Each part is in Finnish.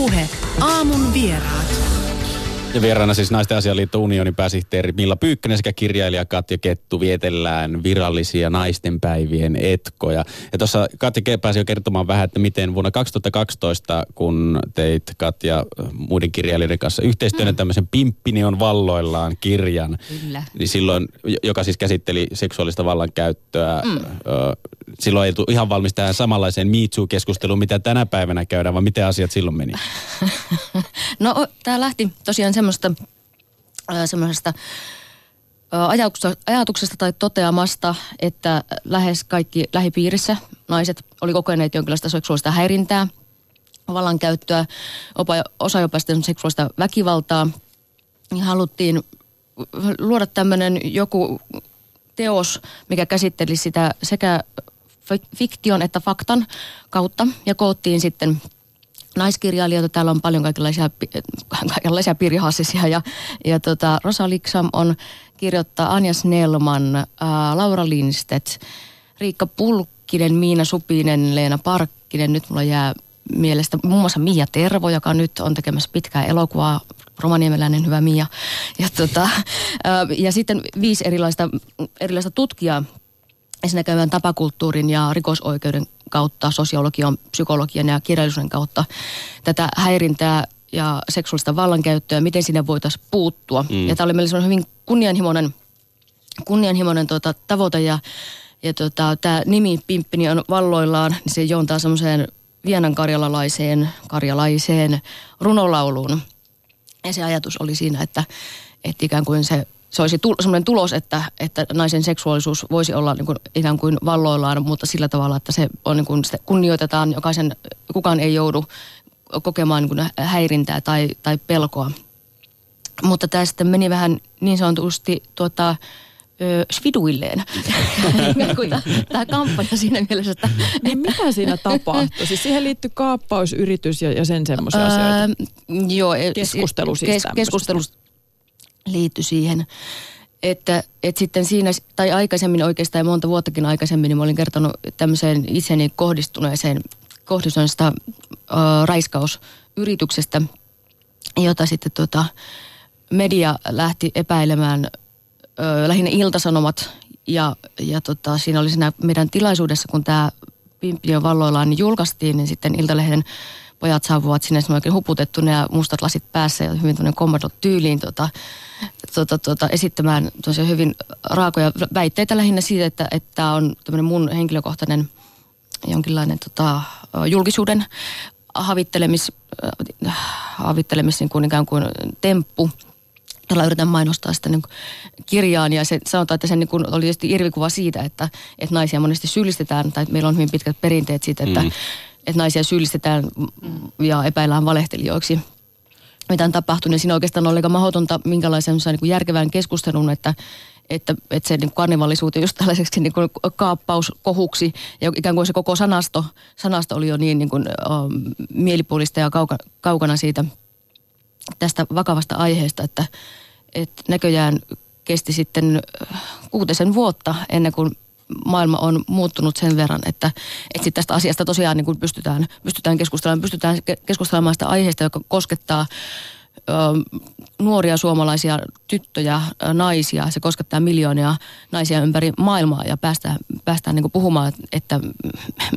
Ylepuhe aamun vieraat. Ja vieraana siis Naisten asialiitto unionin pääsihteeri Milla Pyykkönen sekä kirjailija Katja Kettu vietellään virallisia naistenpäivien etkoja. Ja tuossa Katja pääsi jo kertomaan vähän, että miten vuonna 2012, kun teit Katja muiden kirjailijoiden kanssa yhteistyönä mm. tämmöisen Pimppini on valloillaan kirjan. Kyllä. Niin silloin, joka siis käsitteli seksuaalista vallankäyttöä, mm. Silloin ei ihan valmis tähän samanlaiseen Me keskusteluun mitä tänä päivänä käydään, vaan miten asiat silloin meni? no tämä lähti tosiaan semmoista, semmoisesta ajatuksesta tai toteamasta, että lähes kaikki lähipiirissä naiset oli kokeneet jonkinlaista seksuaalista häirintää, vallankäyttöä, osa jopa seksuaalista väkivaltaa. Niin haluttiin luoda tämmöinen joku teos, mikä käsitteli sitä sekä fiktion että faktan kautta ja koottiin sitten naiskirjailijoita. Täällä on paljon kaikenlaisia, kaikenlaisia pirhassisia ja, ja tota, Rosa Liksam on kirjoittaa Anja Snellman, ää, Laura Lindstedt, Riikka Pulkkinen, Miina Supinen, Leena Parkkinen. Nyt mulla jää mielestä muun muassa Mia Tervo, joka nyt on tekemässä pitkää elokuvaa, romaniemeläinen hyvä Mia. Ja, tota, ää, ja sitten viisi erilaista, erilaista tutkijaa, siinä käydään tapakulttuurin ja rikosoikeuden kautta, sosiologian, psykologian ja kirjallisuuden kautta tätä häirintää ja seksuaalista vallankäyttöä, miten sinne voitaisiin puuttua. Mm. Ja tämä oli meillä hyvin kunnianhimoinen, kunnianhimoinen tuota, tavoite ja, ja tuota, tämä nimi Pimppini on valloillaan, niin se juontaa semmoiseen Vienan karjalalaiseen, karjalaiseen runolauluun. Ja se ajatus oli siinä, että, että ikään kuin se se olisi tu- sellainen tulos, että, että naisen seksuaalisuus voisi olla niin kuin, ikään kuin valloillaan, mutta sillä tavalla, että se on niin kuin, kunnioitetaan, jokaisen, kukaan ei joudu kokemaan niin kuin häirintää tai, tai pelkoa. Mutta tämä sitten meni vähän niin sanotusti tuota, sviduilleen. Tämä kampanja siinä mielessä, että... Niin mitä siinä tapahtui? Siis siihen liittyy kaappausyritys ja, ja sen semmoisia asioita. Joo. Keskustelu siis kes, Keskustelu liittyi siihen. Että, että sitten siinä, tai aikaisemmin oikeastaan monta vuottakin aikaisemmin, niin mä olin kertonut tämmöiseen itseni kohdistuneeseen, kohdistuneesta äh, raiskausyrityksestä, jota sitten tota, media lähti epäilemään, äh, lähinnä iltasanomat, ja, ja tota, siinä oli siinä meidän tilaisuudessa, kun tämä Pimppi valloillaan, niin julkaistiin, niin sitten Iltalehden pojat saavuvat sinne oikein huputettuna ja mustat lasit päässä ja hyvin tuonne tyyliin tota, tota, tota, esittämään tosiaan hyvin raakoja väitteitä lähinnä siitä, että tämä on tämmöinen mun henkilökohtainen jonkinlainen tota, julkisuuden havittelemis, äh, havittelemis niin kuin ikään kuin temppu, jolla yritän mainostaa sitä niin kirjaan. Ja se, sanotaan, että se niin kuin oli tietysti irvikuva siitä, että, että naisia monesti syyllistetään, tai meillä on hyvin pitkät perinteet siitä, että, mm. Että naisia syyllistetään ja epäillään valehtelijoiksi mitä on tapahtunut. Ja siinä oikeastaan on aika mahdotonta minkälaisen niin järkevän keskustelun, että, että, että se niin karnivallisuuteen just tällaiseksi niin kuin kaappauskohuksi ja ikään kuin se koko sanasto, sanasto oli jo niin, niin kuin, uh, mielipuolista ja kauka, kaukana siitä tästä vakavasta aiheesta, että, että näköjään kesti sitten kuutisen vuotta ennen kuin maailma on muuttunut sen verran, että, että sit tästä asiasta tosiaan niin kuin pystytään, pystytään keskustelemaan, pystytään keskustelemaan sitä aiheesta, joka koskettaa ö, nuoria suomalaisia tyttöjä, ö, naisia. Se koskettaa miljoonia naisia ympäri maailmaa ja päästään, päästään niin kuin puhumaan, että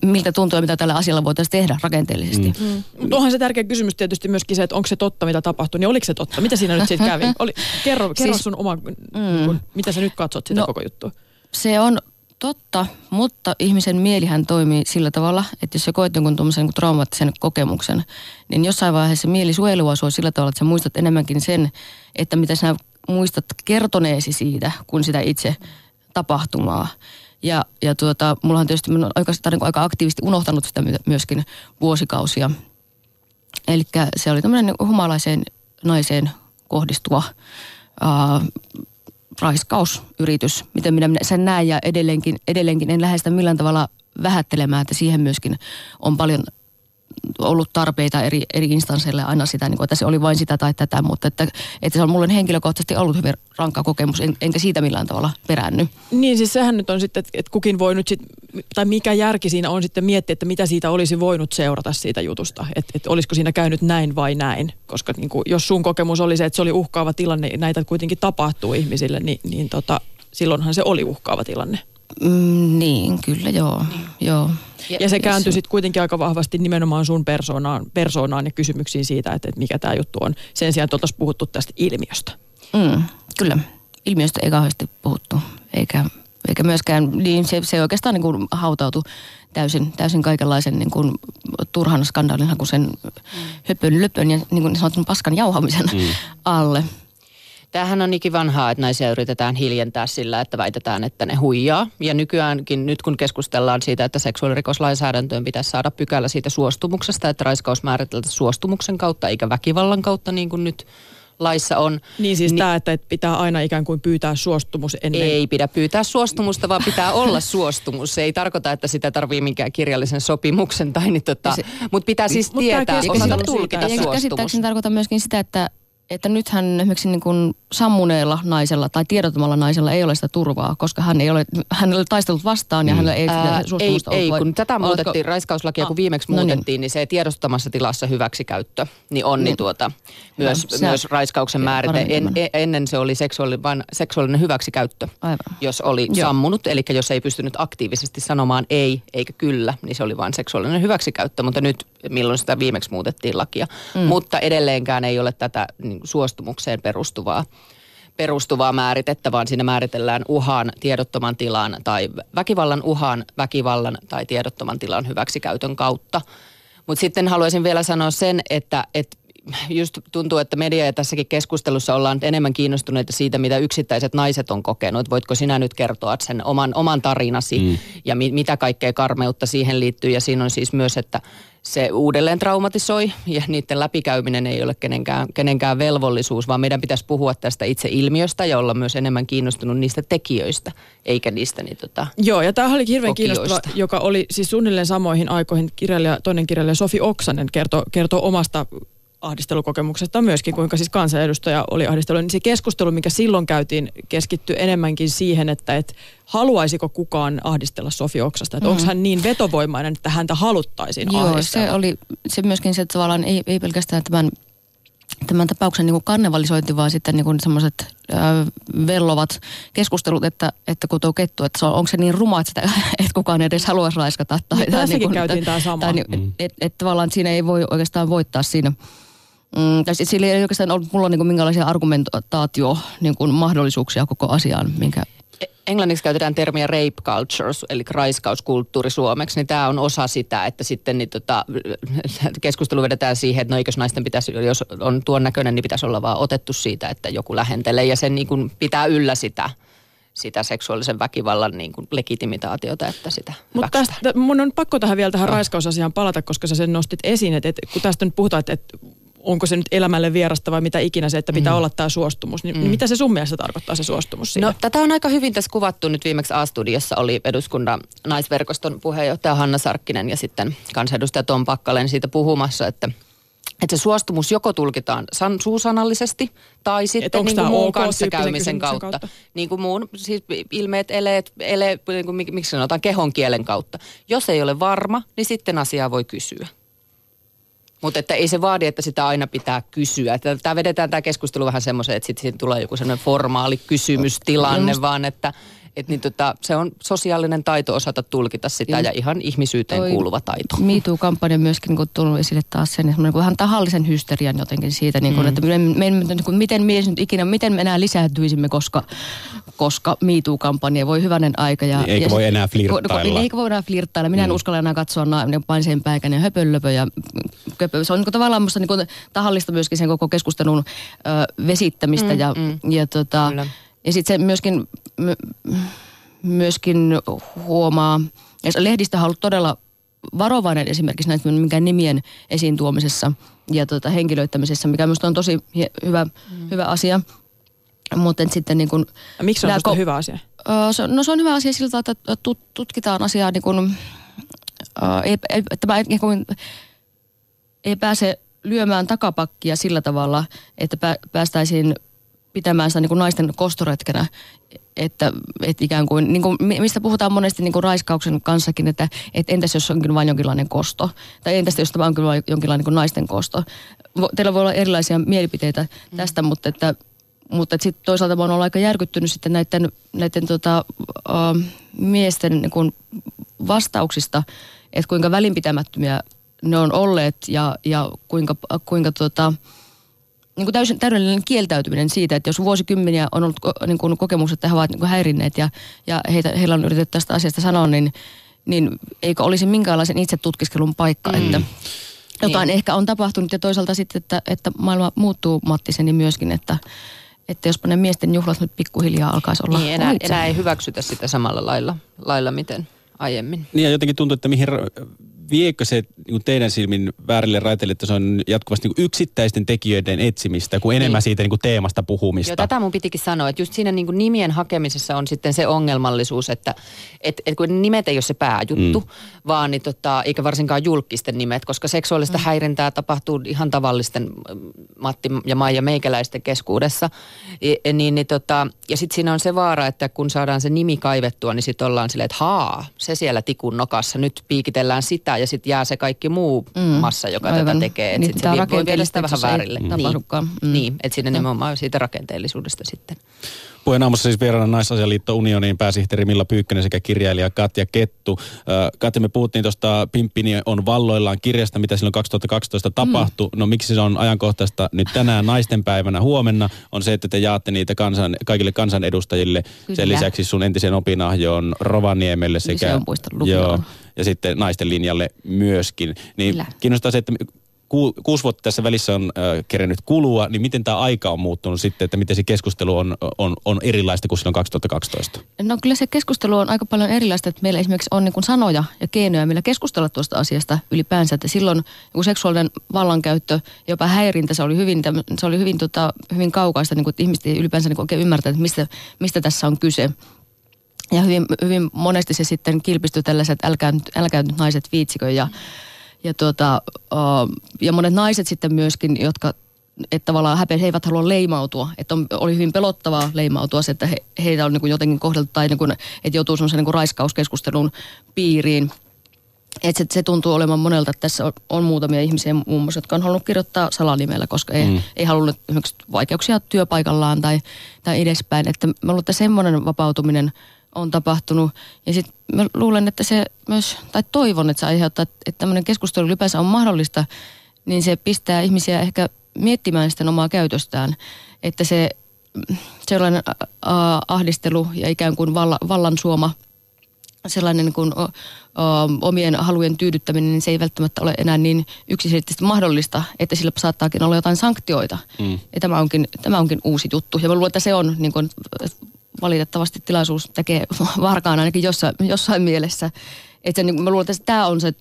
miltä tuntuu ja mitä tällä asialla voitaisiin tehdä rakenteellisesti. Mm. Mm. Mutta onhan se tärkeä kysymys tietysti myöskin se, että onko se totta, mitä tapahtui, niin oliko se totta? Mitä siinä nyt siitä kävi? Oli, kerro kerro siis, sun oma, mm. mitä sä nyt katsot sitä no, koko juttua? Se on totta, mutta ihmisen mielihän toimii sillä tavalla, että jos sä koet jonkun tuommoisen niin traumaattisen kokemuksen, niin jossain vaiheessa mieli suojelua sua sillä tavalla, että sä muistat enemmänkin sen, että mitä sä muistat kertoneesi siitä, kuin sitä itse tapahtumaa. Ja, ja tuota, mulla on tietysti mä oikeastaan niin aika aktiivisesti unohtanut sitä myöskin vuosikausia. Eli se oli tämmöinen humalaiseen naiseen kohdistuva ää, raiskausyritys, miten minä sen näen ja edelleenkin, edelleenkin en lähestä millään tavalla vähättelemään, että siihen myöskin on paljon ollut tarpeita eri, eri instansseille aina sitä, niin kuin, että se oli vain sitä tai tätä, mutta että, että se on mulle henkilökohtaisesti ollut hyvin rankka kokemus, en, enkä siitä millään tavalla peränny. Niin siis sehän nyt on sitten, että, että kukin voi nyt sitten, tai mikä järki siinä on sitten miettiä, että mitä siitä olisi voinut seurata siitä jutusta, että, että olisiko siinä käynyt näin vai näin, koska niin kuin, jos sun kokemus oli se, että se oli uhkaava tilanne, näitä kuitenkin tapahtuu ihmisille, niin, niin tota, silloinhan se oli uhkaava tilanne. Mm, niin, kyllä joo. Niin. joo. Ja, ja se kääntyi sitten kuitenkin aika vahvasti nimenomaan sun persoonaan, persoonaan ja kysymyksiin siitä, että, että mikä tämä juttu on. Sen sijaan, että oltaisiin puhuttu tästä ilmiöstä. Mm, kyllä. Ilmiöstä ei kauheasti puhuttu, eikä, eikä myöskään, niin se, se oikeastaan niin kuin hautautui täysin, täysin kaikenlaisen niin kuin turhan skandaalin sen mm. höpön, löpön ja niin kuin sanotun paskan jauhamisen mm. alle. Tämähän on ikivanhaa, että naisia yritetään hiljentää sillä, että väitetään, että ne huijaa. Ja nykyäänkin nyt kun keskustellaan siitä, että seksuaalirikoslainsäädäntöön pitäisi saada pykälä siitä suostumuksesta, että raiskaus määriteltäisiin suostumuksen kautta eikä väkivallan kautta niin kuin nyt laissa on. Niin siis niin, tämä, että pitää aina ikään kuin pyytää suostumus ennen. Ei pidä pyytää suostumusta, vaan pitää olla suostumus. Se ei tarkoita, että sitä tarvii minkään kirjallisen sopimuksen tai niin tota, mutta pitää siis tietää, osata tulkita suostumusta. Käsittääkseni tarkoittaa myöskin sitä, että että nythän esimerkiksi niin kuin sammuneella naisella tai tiedottomalla naisella ei ole sitä turvaa, koska hän ei ole, hän ei ole taistellut vastaan ja mm. hänellä ei Ää, ei, ei, kun tätä muutettiin, Oletko... raiskauslakia kun viimeksi no niin. muutettiin, niin. niin se tiedostamassa tilassa hyväksikäyttö, niin on niin, niin tuota, myös, no, myös raiskauksen määrite. En, en, ennen se oli seksuaali, vain seksuaalinen hyväksikäyttö, Aivan. jos oli Joo. sammunut, eli jos ei pystynyt aktiivisesti sanomaan ei eikä kyllä, niin se oli vain seksuaalinen hyväksikäyttö, mutta nyt milloin sitä viimeksi muutettiin lakia. Mm. Mutta edelleenkään ei ole tätä niin suostumukseen perustuvaa perustuvaa määritettä, vaan siinä määritellään uhan, tiedottoman tilan tai väkivallan uhan, väkivallan tai tiedottoman tilan hyväksikäytön kautta. Mutta sitten haluaisin vielä sanoa sen, että, että just tuntuu, että media ja tässäkin keskustelussa ollaan enemmän kiinnostuneita siitä, mitä yksittäiset naiset on kokenut. Voitko sinä nyt kertoa sen oman, oman tarinasi mm. ja mi, mitä kaikkea karmeutta siihen liittyy. Ja siinä on siis myös, että se uudelleen traumatisoi ja niiden läpikäyminen ei ole kenenkään, kenenkään velvollisuus, vaan meidän pitäisi puhua tästä itse ilmiöstä ja olla myös enemmän kiinnostunut niistä tekijöistä, eikä niistä niin, tota, Joo, ja tämä oli hirveän kiinnostava, joka oli siis suunnilleen samoihin aikoihin kirjailija, toinen kirjailija Sofi Oksanen kertoo, kertoo omasta ahdistelukokemuksesta myöskin, kuinka siis kansanedustaja oli ahdistelu. Niin se keskustelu, mikä silloin käytiin, keskittyi enemmänkin siihen, että et haluaisiko kukaan ahdistella Sofi Oksasta. Että mm. onko hän niin vetovoimainen, että häntä haluttaisiin Joo, ahdistella. se oli se myöskin se, että tavallaan ei, ei pelkästään tämän tämän tapauksen niin kuin kannevalisointi, vaan sitten niin semmoiset vellovat keskustelut, että, että kun tuo kettu, että se on, onko se niin ruma, että, sitä, että kukaan edes haluaisi raiskata. Tai, niin, tai, niin kuin, käytiin tämä sama. Tai, mm. että et, et, tavallaan siinä ei voi oikeastaan voittaa siinä Mm, tai sillä ei oikeastaan ollut mulla niin minkälaisia argumentaatio niin kuin mahdollisuuksia koko asiaan, minkä e, Englanniksi käytetään termiä rape cultures, eli raiskauskulttuuri suomeksi, niin tämä on osa sitä, että sitten niin tota, keskustelu vedetään siihen, että no eikös naisten pitäisi, jos on tuon näköinen, niin pitäisi olla vaan otettu siitä, että joku lähentelee ja sen niin kuin pitää yllä sitä sitä seksuaalisen väkivallan niin kuin legitimitaatiota, että sitä Mutta tästä, mun on pakko tähän vielä tähän no. raiskausasiaan palata, koska sä sen nostit esiin, että, että kun tästä nyt puhutaan, että, että onko se nyt elämälle vierasta vai mitä ikinä se, että pitää mm. olla tämä suostumus. Niin, mm. mitä se sun mielestä tarkoittaa se suostumus siinä? No tätä on aika hyvin tässä kuvattu nyt viimeksi A-studiossa oli eduskunnan naisverkoston puheenjohtaja Hanna Sarkkinen ja sitten kansanedustaja Tom Pakkalen siitä puhumassa, että että se suostumus joko tulkitaan san, suusanallisesti tai sitten niin kuin muun OK kanssakäymisen kautta. kautta. Niin kuin muun, siis ilmeet, eleet, ele, niin kuin, miksi sanotaan, kehon kielen kautta. Jos ei ole varma, niin sitten asiaa voi kysyä. Mutta että ei se vaadi, että sitä aina pitää kysyä. Tämä vedetään tämä keskustelu vähän semmoiseen, että sitten tulee joku semmoinen formaali kysymystilanne, vaan että et niin tota, se on sosiaalinen taito osata tulkita sitä ja, ja ihan ihmisyyteen Toi kuuluva taito. MeToo-kampanja myöskin niin tullut esille taas sen, niin ihan tahallisen hysterian jotenkin siitä, niin kuin, mm. että me, me, niin kuin, miten mies nyt ikinä, miten me enää lisääntyisimme, koska, koska MeToo-kampanja voi hyvänen aika. Ja, niin, eikä ja, voi enää flirttailla. Eikä voi enää flirttailla. Minä en mm. uskalla enää katsoa na, niin painisen päikän ja höpölöpö ja köpö. Se on niin kuin, tavallaan musta niin kuin, tahallista myöskin sen koko keskustelun ö, vesittämistä mm, ja, mm. ja tota, Kyllä ja sitten se myöskin, myöskin huomaa, ja lehdistä on ollut todella varovainen esimerkiksi näitä minkään nimien esiin tuomisessa ja tota, henkilöittämisessä, mikä minusta on tosi hyvä, mm. hyvä asia. Mutta sitten niin kun, Miksi on ko- hyvä asia? se, no se on hyvä asia siltä, että tutkitaan asiaa niin kun, että mä, niin kun, ei pääse lyömään takapakkia sillä tavalla, että päästäisiin pitämään sitä niin kuin naisten kostoretkenä, että, että ikään kuin, niin kuin, mistä puhutaan monesti niin kuin raiskauksen kanssakin, että, että entäs jos onkin vain jonkinlainen kosto, tai entäs jos tämä onkin vain jonkinlainen niin kuin naisten kosto. Teillä voi olla erilaisia mielipiteitä tästä, mm. mutta että mutta sitten toisaalta mä oon ollut aika järkyttynyt sitten näiden, näiden tota, uh, miesten niin kuin vastauksista, että kuinka välinpitämättömiä ne on olleet ja, ja kuinka, kuinka tota, niin kuin täysin, täydellinen kieltäytyminen siitä, että jos vuosikymmeniä on ollut niin kuin kokemukset, että he ovat niin kuin häirinneet ja, ja heitä, heillä on yritetty tästä asiasta sanoa, niin, niin eikö olisi minkäänlaisen itse tutkiskelun paikka, mm. että jotain niin. ehkä on tapahtunut ja toisaalta sitten, että, että maailma muuttuu Mattiseni myöskin, että, että jospa ne miesten juhlat nyt pikkuhiljaa alkaisi olla Niin, enää, enää ei hyväksytä sitä samalla lailla, lailla miten aiemmin. Niin ja jotenkin tuntuu, että mihin viekö se niin teidän silmin väärille raiteille, että se on jatkuvasti niin yksittäisten tekijöiden etsimistä, kuin enemmän niin. siitä niin kuin teemasta puhumista? Joo, tätä mun pitikin sanoa, että just siinä niin kuin nimien hakemisessa on sitten se ongelmallisuus, että et, et kun nimet ei ole se pääjuttu, mm. vaan niin tota, eikä varsinkaan julkisten nimet, koska seksuaalista mm. häirintää tapahtuu ihan tavallisten Matti ja Maija meikäläisten keskuudessa. E, niin, niin tota, ja sitten siinä on se vaara, että kun saadaan se nimi kaivettua, niin sitten ollaan silleen, että haa, se siellä tikun nokassa, nyt piikitellään sitä ja sitten jää se kaikki muu mm. massa, joka Aivan. tätä tekee. Niin, sitten se voi viedä sitä vähän väärille. Niin, mm. niin että siinä nimenomaan siitä rakenteellisuudesta sitten. Puheen aamussa siis vieraana Naisasialiitto Unionin pääsihteeri Milla Pyykkönen sekä kirjailija Katja Kettu. Katja, me puhuttiin tuosta Pimppini on valloillaan kirjasta, mitä silloin 2012 tapahtui. Mm. No miksi se on ajankohtaista nyt tänään naistenpäivänä huomenna, on se, että te jaatte niitä kansan, kaikille kansanedustajille. Kyllä. Sen lisäksi sun entisen opinahjoon Rovaniemelle sekä... Joo, ja sitten naisten linjalle myöskin. Niin Kyllä. kiinnostaa se, että ku, kuusi vuotta tässä välissä on äh, kerennyt kulua, niin miten tämä aika on muuttunut sitten, että miten se keskustelu on, on, on erilaista kuin silloin 2012? No kyllä se keskustelu on aika paljon erilaista, että meillä esimerkiksi on niin kuin sanoja ja keinoja, millä keskustella tuosta asiasta ylipäänsä, että silloin niin seksuaalinen vallankäyttö, jopa häirintä, se oli hyvin, se oli hyvin, tota, hyvin kaukaista, niin kuin, että ihmiset ei ylipäänsä niin oikein ymmärtää, että mistä, mistä tässä on kyse. Ja hyvin, hyvin monesti se sitten kilpistyi tällaiset älkää, älkää nyt naiset viitsikö ja, ja, tuota, ja monet naiset sitten myöskin, jotka että tavallaan häpeä, he eivät halua leimautua. Että on, oli hyvin pelottavaa leimautua se, että he, heitä on niin kuin jotenkin kohdeltu tai niin kuin, että joutuu semmoisen niin kuin raiskauskeskustelun piiriin. Et se, se tuntuu olemaan monelta, että tässä on, on muutamia ihmisiä muun muassa, jotka on halunnut kirjoittaa salanimellä, koska ei, mm. ei halunnut esimerkiksi vaikeuksia työpaikallaan tai, tai edespäin. Että mä luulen, että semmoinen vapautuminen – on tapahtunut. Ja sitten mä luulen, että se myös, tai toivon, että se aiheuttaa, että tämmöinen keskustelu ylipäänsä on mahdollista, niin se pistää ihmisiä ehkä miettimään sitä omaa käytöstään. Että se sellainen ahdistelu ja ikään kuin valla, vallan suoma sellainen niin kuin, o, o, omien halujen tyydyttäminen, niin se ei välttämättä ole enää niin yksiselitteisesti mahdollista, että sillä saattaakin olla jotain sanktioita. Mm. Ja tämä onkin, tämä onkin uusi juttu. Ja mä luulen, että se on niin kuin, valitettavasti tilaisuus tekee varkaan ainakin jossain, jossain mielessä. Että niin, mä luulen, että tämä on se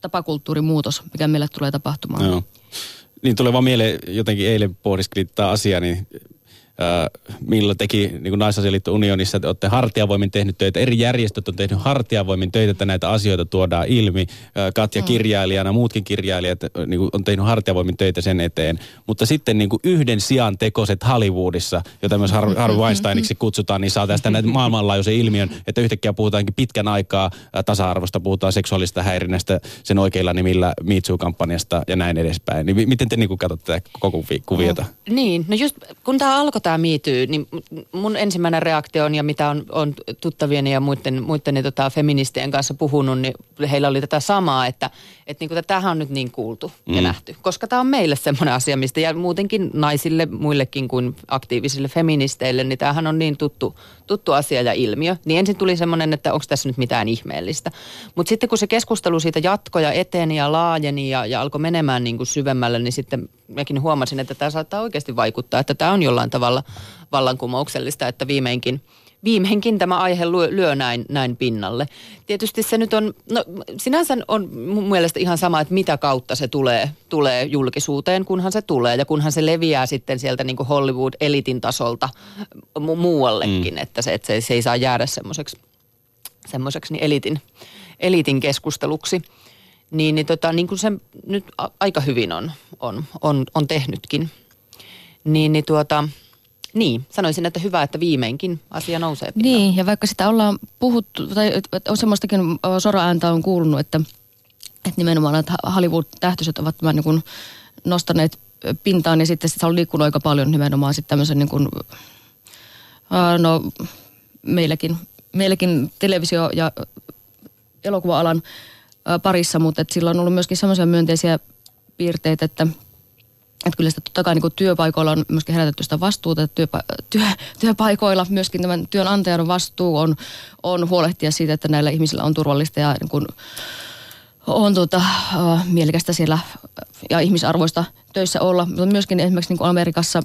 tapakulttuurimuutos, mikä meille tulee tapahtumaan. Joo. Niin tulee vaan mieleen, jotenkin eilen pohdiskelin tämä asia, niin millä teki niin kuin Naisasialiitto Unionissa, että olette hartiavoimin tehnyt töitä. Eri järjestöt on tehnyt hartiavoimin töitä, että näitä asioita tuodaan ilmi. Katja mm. kirjailijana, muutkin kirjailijat niin kuin on tehnyt hartiavoimin töitä sen eteen. Mutta sitten niin kuin yhden sijaan tekoset Hollywoodissa, jota myös Har- Harvey Weinsteiniksi kutsutaan, niin saa tästä näitä maailmanlaajuisen ilmiön, että yhtäkkiä puhutaankin pitkän aikaa tasa-arvosta, puhutaan seksuaalista häirinnästä sen oikeilla nimillä Me kampanjasta ja näin edespäin. Niin miten te niin kuin katsotte tätä koko kuviota? Oh, niin, no just kun tämä alkoi tämä miityy, niin mun ensimmäinen reaktio on, ja mitä on, on tuttavieni ja muiden, muiden tota, feministien kanssa puhunut, niin heillä oli tätä samaa, että, että niin kuin, tämähän on nyt niin kuultu mm. ja nähty. Koska tämä on meille semmoinen asia, mistä ja muutenkin naisille, muillekin kuin aktiivisille feministeille, niin tämähän on niin tuttu, tuttu asia ja ilmiö. Niin ensin tuli semmoinen, että onko tässä nyt mitään ihmeellistä. Mutta sitten kun se keskustelu siitä jatkoja eteni ja laajeni ja, ja alkoi menemään niin kuin syvemmälle, niin sitten mäkin huomasin, että tämä saattaa oikeasti vaikuttaa, että tämä on jollain tavalla vallankumouksellista, että viimeinkin viimeinkin tämä aihe lyö, lyö näin, näin pinnalle. Tietysti se nyt on, no sinänsä on mun mielestä ihan sama, että mitä kautta se tulee, tulee julkisuuteen, kunhan se tulee ja kunhan se leviää sitten sieltä niin kuin Hollywood-elitin tasolta mu- muuallekin, mm. että, se, että se, se ei saa jäädä semmoiseksi semmoiseksi niin elitin, elitin keskusteluksi niin, niin, tota, niin kuin se nyt aika hyvin on, on, on, on tehnytkin. Niin, niin tuota, niin, sanoisin, että hyvä, että viimeinkin asia nousee pinnalle. Niin, ja vaikka sitä ollaan puhuttu, tai on semmoistakin sora-ääntä on kuulunut, että, että nimenomaan että Hollywood-tähtöiset ovat tämän niin kuin nostaneet pintaan, ja sitten se on liikkunut aika paljon nimenomaan sitten tämmöisen niin kuin, no meilläkin, meilläkin televisio- ja elokuva-alan parissa, mutta että sillä on ollut myöskin semmoisia myönteisiä piirteitä, että että kyllä sitä totta kai niin työpaikoilla on myöskin herätetty sitä vastuuta, että työpa- työ, työpaikoilla myöskin tämän työnantajan vastuu on, on huolehtia siitä, että näillä ihmisillä on turvallista ja niin kuin, on tuota, uh, mielekästä siellä ja ihmisarvoista töissä olla. Mutta myöskin esimerkiksi niin kuin Amerikassa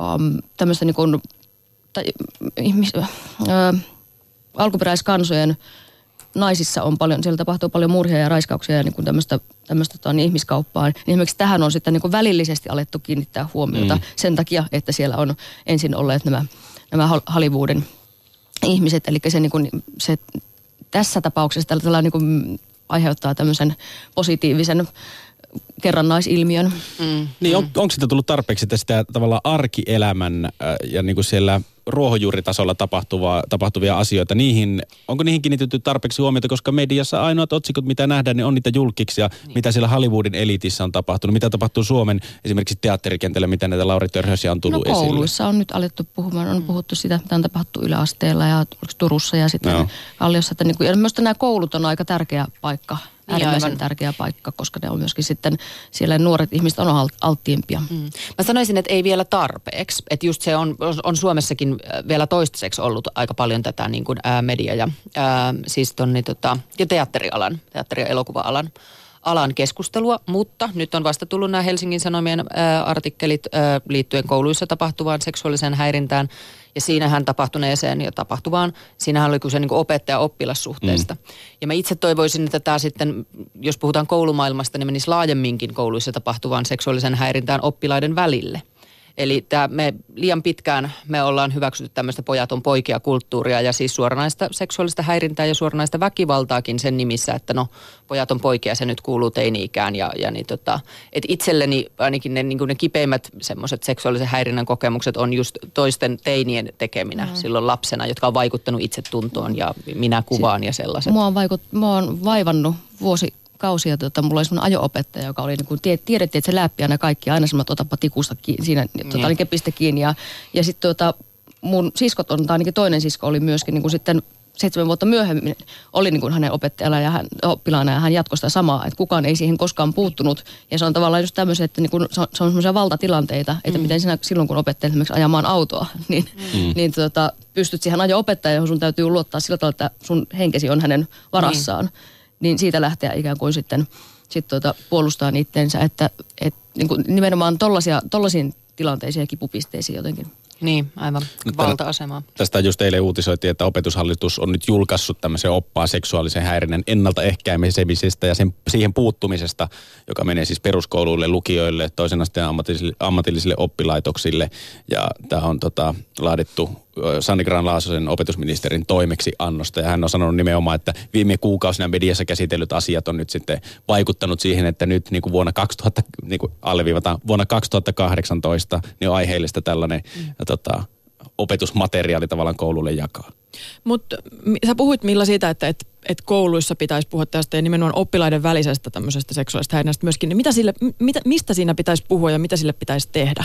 um, tämmöistä niin kuin, tai, ihmis, uh, alkuperäiskansojen naisissa on paljon, siellä tapahtuu paljon murhia ja raiskauksia ja niin kuin tämmöistä, tämmöistä tota, niin ihmiskauppaa. Niin esimerkiksi tähän on sitten niin kuin välillisesti alettu kiinnittää huomiota mm. sen takia, että siellä on ensin olleet nämä, nämä Hollywoodin ihmiset. Eli se, niin kuin, se tässä tapauksessa tällä niin kuin aiheuttaa tämmöisen positiivisen kerrannaisilmiön. Mm. Niin on, onko sitä tullut tarpeeksi, että sitä tavallaan arkielämän äh, ja niin kuin siellä ruohonjuuritasolla tapahtuvaa, tapahtuvia asioita, niihin, onko niihin kiinnitetty tarpeeksi huomiota, koska mediassa ainoat otsikot, mitä nähdään, niin on niitä julkiksia, niin. mitä siellä Hollywoodin elitissä on tapahtunut, mitä tapahtuu Suomen esimerkiksi teatterikentällä, mitä näitä Lauri Törhösiä on tullut no, kouluissa esille. on nyt alettu puhumaan, on puhuttu sitä, mitä on tapahtunut yläasteella ja Turussa ja sitten no. Kalliossa, että niin kuin, ja myös nämä koulut on aika tärkeä paikka äärimmäisen niin tärkeä paikka, koska ne on myöskin sitten, siellä nuoret ihmiset on alttiimpia. Mm. Mä sanoisin, että ei vielä tarpeeksi. Että just se on, on Suomessakin äh, vielä toistaiseksi ollut aika paljon tätä niin kuin, ää, media ja ää, siis tonni, tota, ja teatterialan, teatteri- ja elokuva-alan alan keskustelua, mutta nyt on vasta tullut nämä Helsingin Sanomien ää, artikkelit ää, liittyen kouluissa tapahtuvaan seksuaaliseen häirintään ja siinähän tapahtuneeseen ja tapahtuvaan, siinähän oli kyse niin opettaja-oppilassuhteesta. Mm. Ja mä itse toivoisin, että tämä sitten, jos puhutaan koulumaailmasta, niin menisi laajemminkin kouluissa tapahtuvaan seksuaalisen häirintään oppilaiden välille – Eli tämä me liian pitkään me ollaan hyväksytty tämmöistä pojaton poikia kulttuuria ja siis suoranaista seksuaalista häirintää ja suoranaista väkivaltaakin sen nimissä, että no pojat on poikia, se nyt kuuluu teini-ikään ja, ja niin tota, että itselleni ainakin ne, niin ne kipeimmät semmoiset seksuaalisen häirinnän kokemukset on just toisten teinien tekeminä mm. silloin lapsena, jotka on vaikuttanut itsetuntoon ja minä kuvaan ja sellaiset. Mua on, vaikut, mua on vaivannut vuosi kausia, tota, mulla oli semmoinen ajo-opettaja, joka oli, niin kuin, tiedettiin, että se läppi aina kaikki, aina semmoinen otapa tikusta kiinni, siinä tota, niin. kepistä kiinni. Ja, ja sitten tota, mun siskot on, tai ainakin toinen sisko oli myöskin niin kuin sitten seitsemän vuotta myöhemmin oli niin kuin hänen opettajana ja hän, oppilaana ja hän jatkoi sitä samaa, että kukaan ei siihen koskaan puuttunut. Ja se on tavallaan just tämmöisiä, että niin kuin, se on, se on semmoisia valtatilanteita, että mm. miten sinä silloin kun opettelet esimerkiksi ajamaan autoa, niin, mm. niin tota, pystyt siihen ajo opettajaan, johon sun täytyy luottaa sillä tavalla, että sun henkesi on hänen varassaan. Mm niin siitä lähteä ikään kuin sitten sit tuota, puolustaa itteensä, että et, niin kuin nimenomaan tollaisiin tilanteisiin ja kipupisteisiin jotenkin. Niin, aivan. Valta-asemaa. Tästä just eilen uutisoitiin, että opetushallitus on nyt julkaissut tämmöisen oppaa seksuaalisen häirinnän ennaltaehkäisemisestä ja sen, siihen puuttumisesta, joka menee siis peruskouluille, lukioille, toisen asteen ammatillisille, ammatillisille oppilaitoksille. Ja tämä on tota, laadittu Sanni Gran Laasosen opetusministerin toimeksi annosta. Ja hän on sanonut nimenomaan, että viime kuukausina mediassa käsitellyt asiat on nyt sitten vaikuttanut siihen, että nyt niin kuin vuonna 2000, niin kuin alleviivataan, vuonna 2018 niin on aiheellista tällainen mm. tota, opetusmateriaali tavallaan koululle jakaa. Mutta sä puhuit Milla siitä, että et, et kouluissa pitäisi puhua tästä ja nimenomaan oppilaiden välisestä tämmöisestä seksuaalista häirinnästä myöskin. Niin mitä sille, mitä, mistä siinä pitäisi puhua ja mitä sille pitäisi tehdä?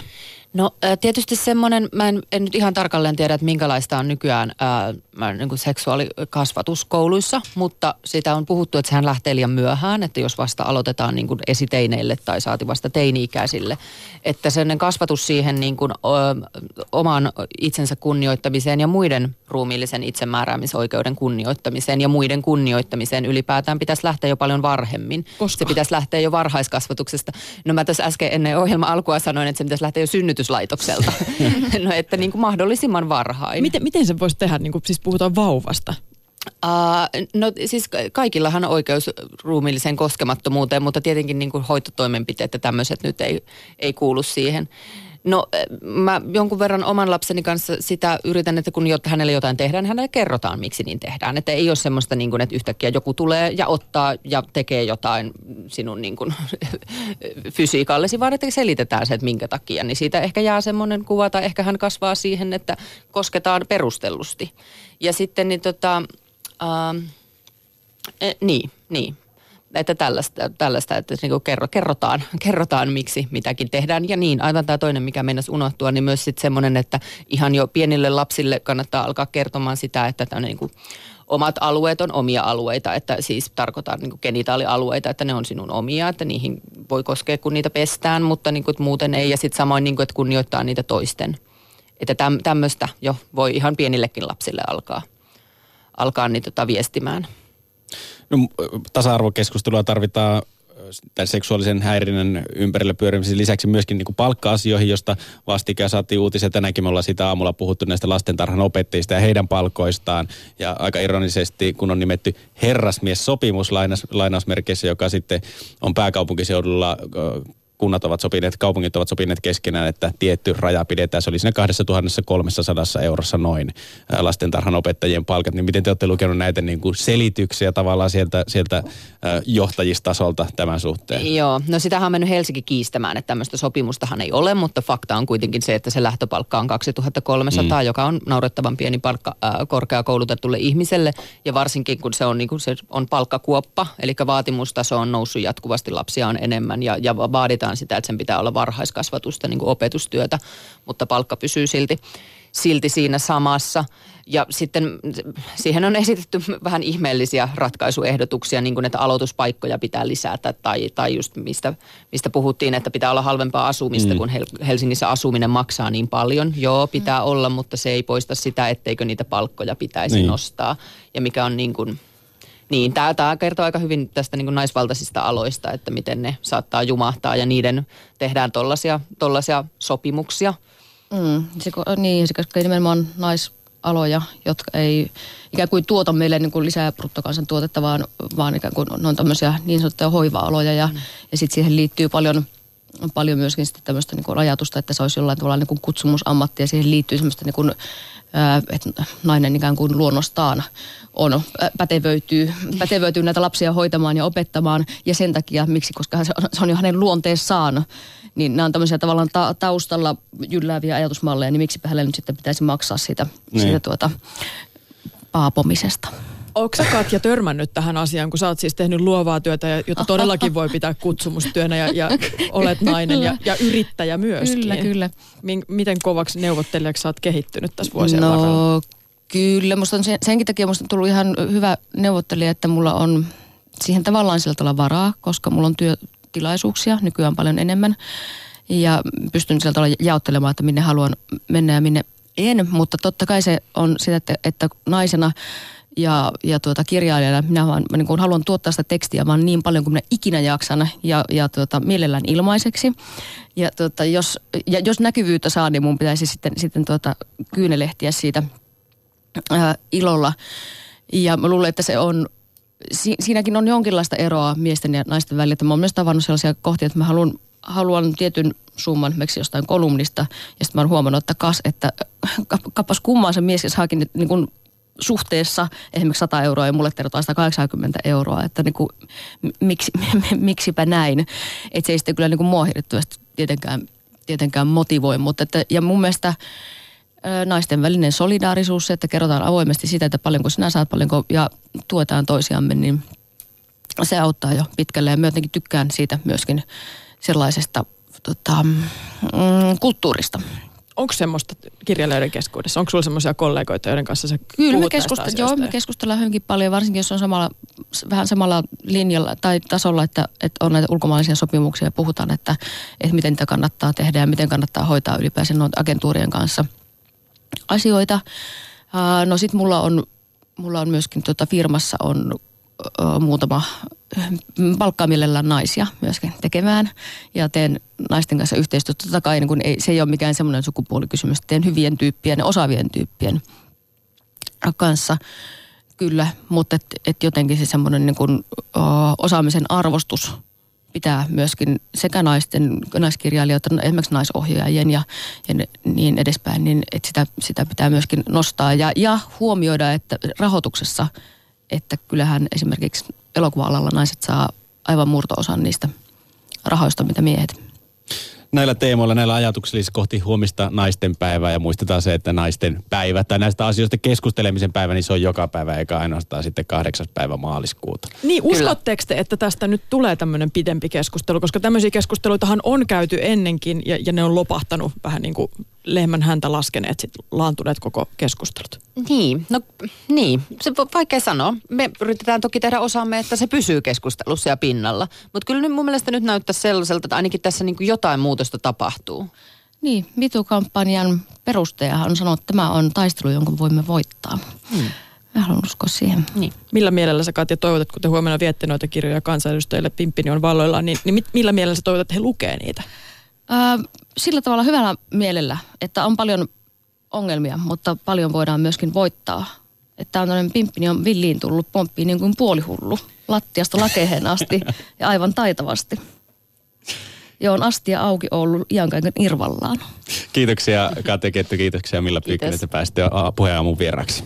No tietysti semmoinen, mä en, en nyt ihan tarkalleen tiedä, että minkälaista on nykyään ää, niin kuin seksuaalikasvatus kouluissa, mutta sitä on puhuttu, että sehän lähtee liian myöhään, että jos vasta aloitetaan niin kuin esiteineille tai saati vasta teini-ikäisille, että sen kasvatus siihen niin kuin, ö, oman itsensä kunnioittamiseen ja muiden ruumiillisen itsemääräämisoikeuden kunnioittamiseen ja muiden kunnioittamiseen ylipäätään pitäisi lähteä jo paljon varhemmin. Koska? Se pitäisi lähteä jo varhaiskasvatuksesta. No mä tässä äsken ennen ohjelma alkua sanoin, että se pitäisi lähteä jo synnytyslaitokselta. no että niin kuin mahdollisimman varhain. Miten, miten se voisi tehdä, niin kuin siis puhutaan vauvasta? Uh, no siis kaikillahan on oikeus ruumiilliseen koskemattomuuteen, mutta tietenkin niin kuin hoitotoimenpiteet ja tämmöiset nyt ei, ei kuulu siihen. No mä jonkun verran oman lapseni kanssa sitä yritän, että kun hänelle jotain tehdään, hänelle kerrotaan, miksi niin tehdään. Että ei ole semmoista, niin kuin, että yhtäkkiä joku tulee ja ottaa ja tekee jotain sinun niin kuin, fysiikallesi, vaan että selitetään se, että minkä takia. Niin siitä ehkä jää semmoinen kuva, tai ehkä hän kasvaa siihen, että kosketaan perustellusti. Ja sitten niin tota, äh, eh, niin, niin että tällaista, tällaista että niin kerro, kerrotaan, kerrotaan, miksi mitäkin tehdään. Ja niin, aivan tämä toinen, mikä mennessä unohtua, niin myös sitten semmoinen, että ihan jo pienille lapsille kannattaa alkaa kertomaan sitä, että tämä niin kuin omat alueet on omia alueita, että siis tarkoitan niin genitaalialueita, että ne on sinun omia, että niihin voi koskea, kun niitä pestään, mutta niin kuin, muuten ei. Ja sitten samoin, niin kuin, että kunnioittaa niitä toisten. Että tämmöistä jo voi ihan pienillekin lapsille alkaa, alkaa niitä tota viestimään. No, tasa-arvokeskustelua tarvitaan tämän seksuaalisen häirinnän ympärillä pyörimisen lisäksi myöskin niin kuin palkka-asioihin, josta vastikään saatiin uutisia. Tänäänkin me ollaan sitä aamulla puhuttu näistä lastentarhan opettajista ja heidän palkoistaan. Ja aika ironisesti, kun on nimetty herrasmies-sopimus lainaus, lainausmerkeissä, joka sitten on pääkaupunkiseudulla kunnat ovat sopineet, kaupungit ovat sopineet keskenään, että tietty raja pidetään. Se oli siinä 2300 eurossa noin lastentarhan opettajien palkat. Niin miten te olette lukenut näitä niin kuin selityksiä tavallaan sieltä, sieltä johtajistasolta tämän suhteen? Joo, no sitähän on mennyt Helsinki kiistämään, että tämmöistä sopimustahan ei ole, mutta fakta on kuitenkin se, että se lähtöpalkka on 2300, mm. joka on naurettavan pieni palkka äh, korkeakoulutetulle ihmiselle. Ja varsinkin kun se on, niin kuin se on palkkakuoppa, eli vaatimustaso on noussut jatkuvasti, lapsia on enemmän ja, ja vaaditaan vaaditaan sitä, että sen pitää olla varhaiskasvatusta, niin kuin opetustyötä, mutta palkka pysyy silti, silti siinä samassa. Ja sitten siihen on esitetty vähän ihmeellisiä ratkaisuehdotuksia, niin kuin että aloituspaikkoja pitää lisätä tai, tai just mistä, mistä puhuttiin, että pitää olla halvempaa asumista, mm. kun Helsingissä asuminen maksaa niin paljon. Joo, pitää mm. olla, mutta se ei poista sitä, etteikö niitä palkkoja pitäisi niin. nostaa. Ja mikä on niin kuin niin, tämä, tämä kertoo aika hyvin tästä niin naisvaltaisista aloista, että miten ne saattaa jumahtaa ja niiden tehdään tollaisia, tollaisia sopimuksia. Mm, se, niin, se koskee nimenomaan naisaloja, jotka ei ikään kuin tuota meille niin kuin lisää bruttokansantuotetta, vaan, vaan ikään kuin ne on tämmöisiä niin sanottuja hoiva-aloja ja, mm. ja sitten siihen liittyy paljon paljon myöskin sitten tämmöistä niin ajatusta, että se olisi jollain tavalla niin kuin kutsumusammatti ja siihen liittyy semmoista niin kuin, että nainen ikään kuin luonnostaan on, pätevöityy, pätevöityy näitä lapsia hoitamaan ja opettamaan. Ja sen takia, miksi, koska se on, se on jo hänen luonteessaan, niin nämä on tämmöisiä tavallaan ta- taustalla jyllääviä ajatusmalleja, niin miksi hänelle nyt sitten pitäisi maksaa siitä, niin. siitä tuota, paapomisesta. Onko sä Katja törmännyt tähän asiaan, kun sä oot siis tehnyt luovaa työtä, jota todellakin voi pitää kutsumustyönä ja, ja olet nainen ja, ja yrittäjä myöskin? Kyllä, kyllä. Miten kovaksi neuvottelijaksi sä oot kehittynyt tässä vuosien no, varrella? Kyllä, musta on sen, senkin takia musta on tullut ihan hyvä neuvottelija, että mulla on siihen tavallaan sillä tavalla varaa, koska mulla on työtilaisuuksia nykyään paljon enemmän. Ja pystyn sillä tavalla jaottelemaan, että minne haluan mennä ja minne en. Mutta totta kai se on sitä, että, että naisena ja, ja tuota, kirjailijana minä vaan, niin kuin haluan tuottaa sitä tekstiä vaan niin paljon kuin minä ikinä jaksan ja, ja tuota, mielellään ilmaiseksi. Ja, tuota, jos, ja jos näkyvyyttä saa, niin mun pitäisi sitten, sitten tuota, kyynelehtiä siitä – ää, ilolla. Ja mä luulen, että se on, si, siinäkin on jonkinlaista eroa miesten ja naisten välillä. Että mä oon myös tavannut sellaisia kohtia, että mä haluan, haluan tietyn summan esimerkiksi jostain kolumnista. Ja sitten mä oon huomannut, että kas, että kappas kummaa se mies saakin niin kuin suhteessa esimerkiksi 100 euroa ja mulle tervetaan 180 euroa, että niin kuin, miksi, miksipä näin. Että se ei sitten kyllä niin kuin mua tietenkään, tietenkään motivoi, mutta että, ja mun mielestä naisten välinen solidaarisuus, että kerrotaan avoimesti sitä, että paljonko sinä saat, paljonko ja tuetaan toisiamme, niin se auttaa jo pitkälle. Ja mä jotenkin tykkään siitä myöskin sellaisesta tota, mm, kulttuurista. Onko semmoista kirjailijoiden keskuudessa? Onko sulla semmoisia kollegoita, joiden kanssa se Kyllä me, keskustella, joo, me keskustellaan hyvinkin paljon, varsinkin jos on samalla, vähän samalla linjalla tai tasolla, että, että on näitä ulkomaalaisia sopimuksia ja puhutaan, että, että miten niitä kannattaa tehdä ja miten kannattaa hoitaa ylipäänsä noita agentuurien kanssa – asioita. No sitten mulla on, mulla on myöskin tuota firmassa on muutama palkkaa mielellään naisia myöskin tekemään ja teen naisten kanssa yhteistyötä. Totta kai niin ei, se ei ole mikään semmoinen sukupuolikysymys. Teen hyvien tyyppien ja osaavien tyyppien kanssa kyllä, mutta et, et jotenkin se semmoinen niin kun, o, osaamisen arvostus pitää myöskin sekä naisten, naiskirjailijoita, esimerkiksi naisohjaajien ja, ja niin edespäin, niin että sitä, sitä pitää myöskin nostaa ja, ja huomioida, että rahoituksessa, että kyllähän esimerkiksi elokuva-alalla naiset saa aivan murto-osan niistä rahoista, mitä miehet. Näillä teemoilla, näillä ajatuksilla siis kohti huomista naisten päivää ja muistetaan se, että naisten päivä tai näistä asioista keskustelemisen päivä, niin se on joka päivä eikä ainoastaan sitten kahdeksas päivä maaliskuuta. Niin, uskotteko te, että tästä nyt tulee tämmöinen pidempi keskustelu, koska tämmöisiä keskusteluitahan on käyty ennenkin ja, ja ne on lopahtanut vähän niin kuin lehmän häntä laskeneet, sit laantuneet koko keskustelut? Niin, no niin, se on vaikea sanoa. Me yritetään toki tehdä osaamme, että se pysyy keskustelussa ja pinnalla. Mutta kyllä nyt mun mielestä nyt näyttää sellaiselta, että ainakin tässä niin jotain muutosta tapahtuu. Niin, Mitu-kampanjan perustajahan on sanonut, että tämä on taistelu, jonka voimme voittaa. Hmm. Mä haluan uskoa siihen. Niin. Millä mielellä sä Katja toivotat, kun te huomenna viette noita kirjoja kansanedustajille, Pimppini on valloillaan, niin, niin millä mielellä sä toivotat, että he lukee niitä? Sillä tavalla hyvällä mielellä, että on paljon ongelmia, mutta paljon voidaan myöskin voittaa. Että on tämmöinen pimppini on villiin tullut, pomppii niin kuin puolihullu lattiasta lakeheen asti ja aivan taitavasti. Ja on astia auki ollut iän kaiken irvallaan. Kiitoksia Kate Kettu, kiitoksia Milla Pyykkönen, että pääsitte puheenaamun vieraksi.